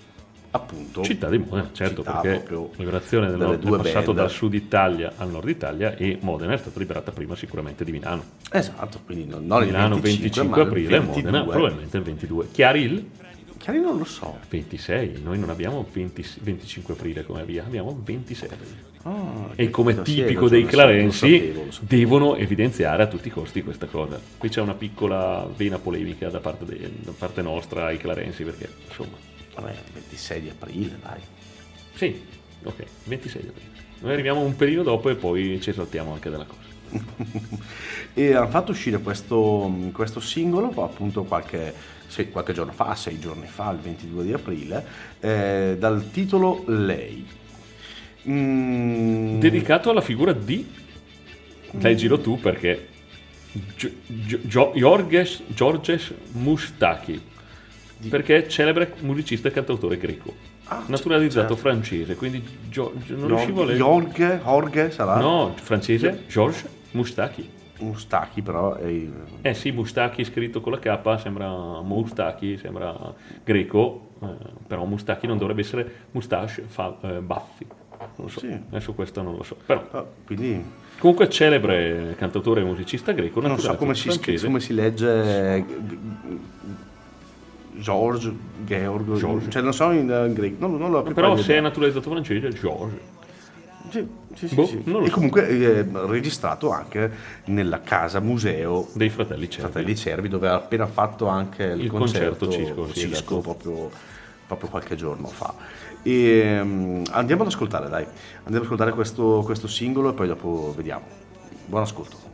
appunto. Città di Modena, certo, perché proprio liberazione del, nord- è passato band. dal sud Italia al nord Italia e Modena è stata liberata prima sicuramente di Milano. Esatto, quindi non, non Milano il 25, 25 ma il aprile, 22. Modena probabilmente il 22. Chiari il Chiari non lo so. 26, noi non abbiamo 20 25 aprile come via, abbiamo 26 aprile. Ah, E come tipico dei Clarensi devono evidenziare a tutti i costi questa cosa. Qui c'è una piccola vena polemica da parte, de- da parte nostra ai Clarensi perché insomma, Vabbè, il 26 di aprile, dai. sì, ok, 26 di aprile. Noi arriviamo un pelino dopo e poi ci esaltiamo anche della cosa. E hanno fatto uscire questo, questo singolo appunto qualche, sì, qualche giorno fa, sei giorni fa, il 22 di aprile, eh, dal titolo Lei. Mm, Dedicato alla figura di... Leggilo tu perché... Gio- Gio- Gio- Georges, Georges Mustaki, perché è celebre musicista e cantautore greco, Ah, naturalizzato certo. francese, quindi Gio- non Jorge, riuscivo a leggere. Jorge, Jorge sarà? No, francese, Georges Mustaki. Mustachi però è... Eh sì, Mustachi scritto con la K sembra Mustachi, sembra greco, eh, però Mustachi non dovrebbe essere Mustache, fa, eh, Baffi. Non lo so, Sì. adesso questo non lo so. Però, ah, quindi comunque celebre cantautore e musicista greco, non so come si, come si legge George, Georg, George. cioè non so in, eh, greco, non, non l'ho Però se è naturalizzato francese, George. Sì, sì, sì, Boh, sì. non lo E so. comunque eh, registrato anche nella casa museo Dei fratelli Cervi. Fratelli Cervi dove ha appena fatto anche il, Il concerto Cisco, sì, Cisco esatto. proprio, proprio qualche giorno fa. E, mm, andiamo ad ascoltare, dai. Andiamo ad ascoltare questo, questo singolo e poi dopo vediamo. Buon ascolto.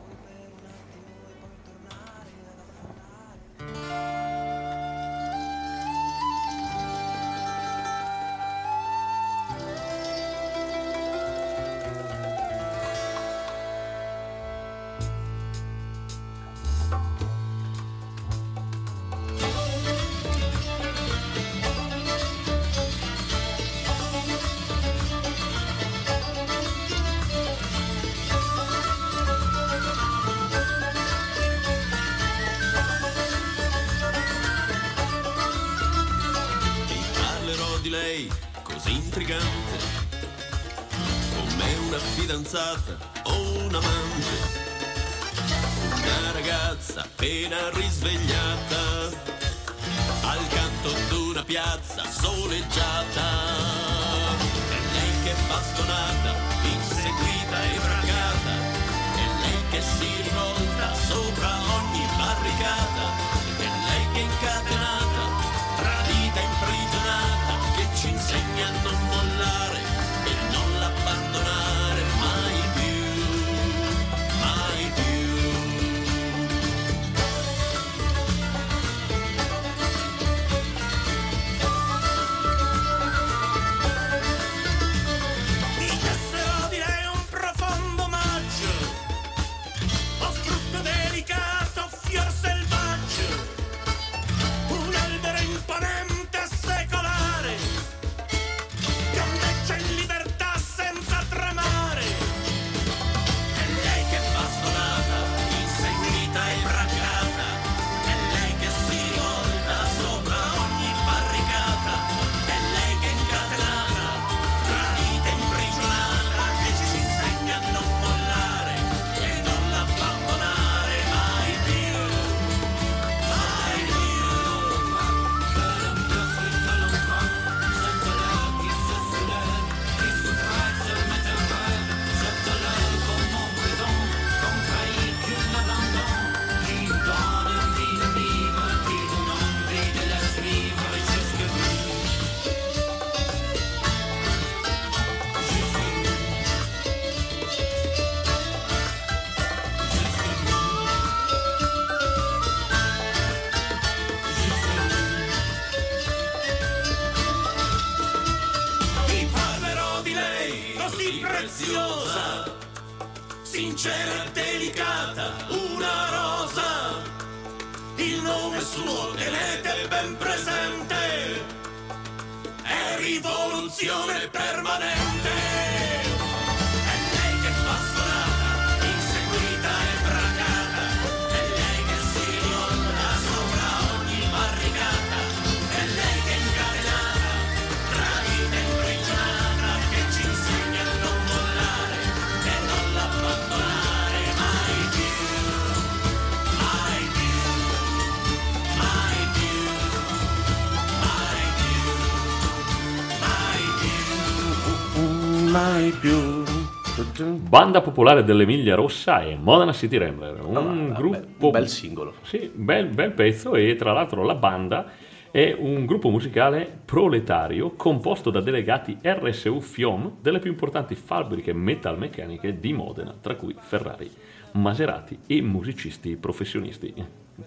Popolare dell'Emilia Rossa e Modena City Rambler, un Ah, gruppo un bel singolo. Sì, bel, bel pezzo e tra l'altro la banda è un gruppo musicale proletario composto da delegati RSU FIOM delle più importanti fabbriche metalmeccaniche di Modena, tra cui Ferrari, Maserati e musicisti professionisti.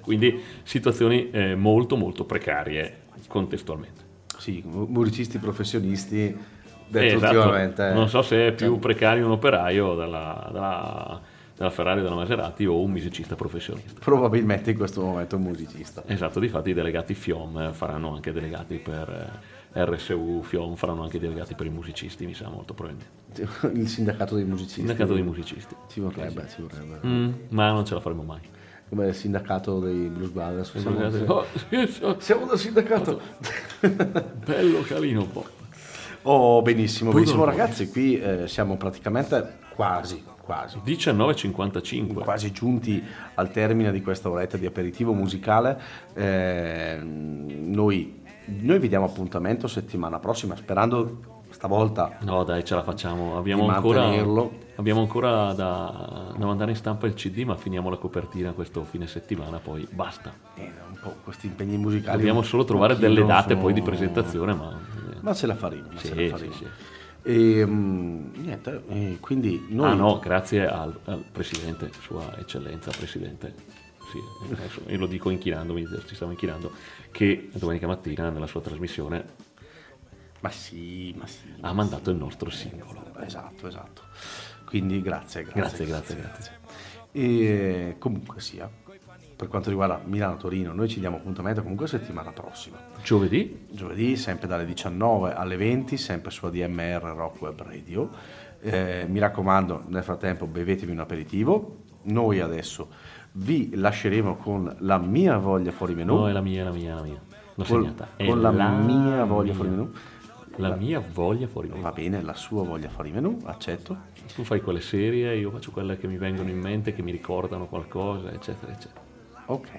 Quindi situazioni eh, molto molto precarie contestualmente. Sì, mu- musicisti professionisti esatto. ultimamente. Non so se è più Cioè, precario un operaio dalla, dalla- della Ferrari o della Maserati o un musicista professionista. Probabilmente in questo momento un musicista. Esatto, difatti i delegati FIOM eh, faranno anche delegati per eh, RSU, FIOM faranno anche delegati per i musicisti, mi sa molto probabilmente. Il sindacato dei musicisti. Sindacato dei musicisti. Ci vorrebbe, ci vorrebbe. Mm, ma non ce la faremo mai. Come il sindacato dei Blues Brothers. Siamo, Oh, sì, sì, siamo del sindacato. Bello Calino Pop. Oh, benissimo, benissimo ragazzi, qui eh, siamo praticamente quasi, quasi, 19.55. quasi giunti al termine di questa oretta di aperitivo musicale. Eh, noi, noi vi diamo appuntamento settimana prossima, sperando stavolta No dai, ce la facciamo. Abbiamo ancora, abbiamo ancora da, da mandare in stampa il CD, ma finiamo la copertina questo fine settimana, poi basta. eh, un po' questi impegni musicali. Dobbiamo solo trovare delle date sono- poi di presentazione, ma... Ma ce la faremo, Sì, ce la sì, faremo. sì. E, mm, niente, e quindi noi... Ah no, grazie al, al Presidente, Sua Eccellenza Presidente, sì, adesso io lo dico inchinandomi, ci stiamo inchinando, che domenica mattina nella sua trasmissione Ma sì, ma sì. ha mandato il nostro singolo. Esatto, esatto. Quindi grazie, grazie. Grazie, grazie, grazie. E comunque sia, per quanto riguarda Milano-Torino, noi ci diamo appuntamento comunque settimana prossima. Giovedì Giovedì, sempre dalle 19 alle 20, sempre su ADMR Rock Web Radio. Eh, mi raccomando, nel frattempo bevetevi un aperitivo. Noi adesso vi lasceremo con la mia voglia fuori menù. No, è la mia, è la mia, è la mia. L'ho Col- segnata. È con la mia voglia mia. fuori menù. La mia voglia fuori menù. Va bene, la sua voglia fuori menù, accetto. Tu fai quelle serie, io faccio quelle che mi vengono in mente, che mi ricordano qualcosa, eccetera, eccetera. Ok.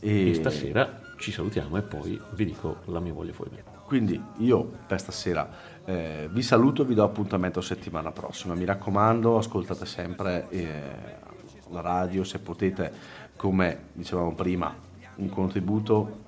E E stasera ci salutiamo e poi vi dico la mia voglia fuori menù. Quindi io per stasera eh, vi saluto e vi do appuntamento settimana prossima. Mi raccomando, ascoltate sempre eh, la radio, se potete, come dicevamo prima, un contributo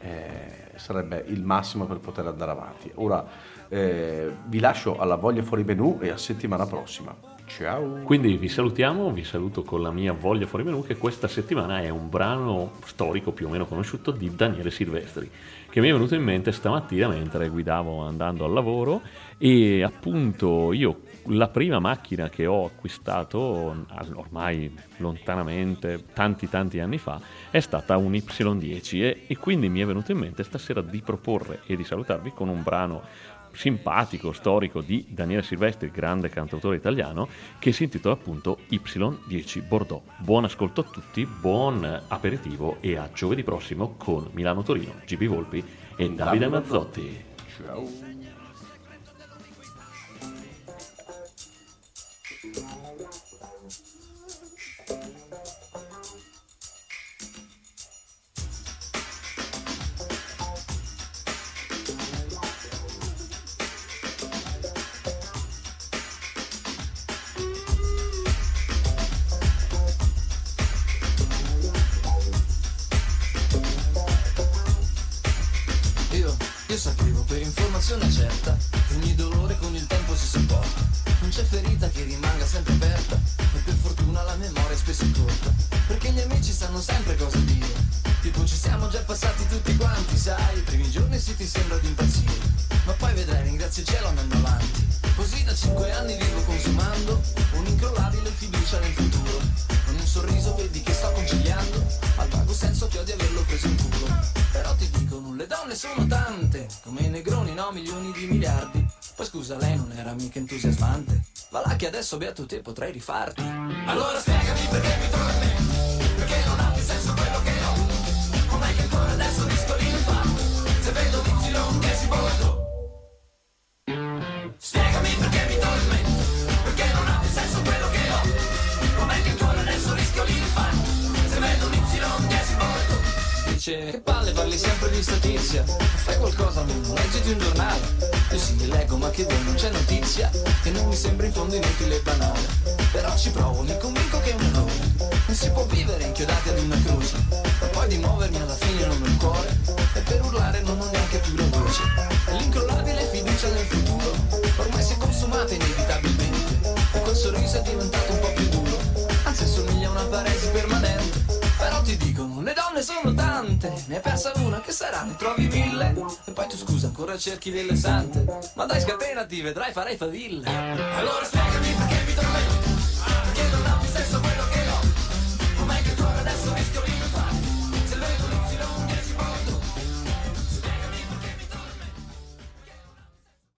eh, sarebbe il massimo per poter andare avanti. Ora eh, vi lascio alla voglia fuori menù e a settimana prossima. Ciao! Quindi vi salutiamo, vi saluto con la mia voglia fuori menù che questa settimana è un brano storico più o meno conosciuto di Daniele Silvestri che mi è venuto in mente stamattina mentre guidavo andando al lavoro e appunto io la prima macchina che ho acquistato ormai lontanamente tanti tanti anni fa è stata un Y10 e, e quindi mi è venuto in mente stasera di proporre e di salutarvi con un brano simpatico, storico di Daniele Silvestri, grande cantautore italiano, che si intitola appunto Y10 Bordeaux. Buon ascolto a tutti, buon aperitivo e a giovedì prossimo con Milano Torino, GB Volpi e Davide Mazzotti. Ciao! Sapevo per informazione certa che ogni dolore con il tempo si sopporta. Non c'è ferita che rimanga sempre aperta e per fortuna la memoria spesso è corta. Perché gli amici sanno sempre cosa dire. Tipo ci siamo già passati tutti quanti, sai, i primi giorni sì ti sembra di impazzire. Ma poi vedrai, ringrazia il cielo andando avanti. Così da cinque anni vivo milioni di miliardi. Poi scusa lei non era mica entusiasmante. Va là che adesso beato te potrei rifarti. Allora spiegami perché mi tormenti, perché non ha più senso quello che ho. Com'è che ancora adesso rischio l'infarto, se vedo l'Y che si bordo. Dice che palle parli sempre di statizia. Fai qualcosa leggiti un giornale. Io sì, li leggo ma che vuoi, non c'è notizia. Che non mi sembra in fondo inutile e banale. Però ci provo, mi convinco che è un errore. Non si può vivere inchiodati ad una croce. Ma poi di muovermi alla fine non ho il cuore. E per urlare non ho neanche più la voce. L'incrollabile fiducia nel futuro Ormai si è consumata inevitabilmente. E quel sorriso è diventato un po' più duro. Anzi assomiglia a una paresi permanente però ti dicono, le donne sono tante. Ne hai persa una, che sarà? Ne trovi mille. E poi tu scusa, ancora cerchi delle sante. Ma dai scatenati, vedrai farei faville. Allora spiegami perché mi tormento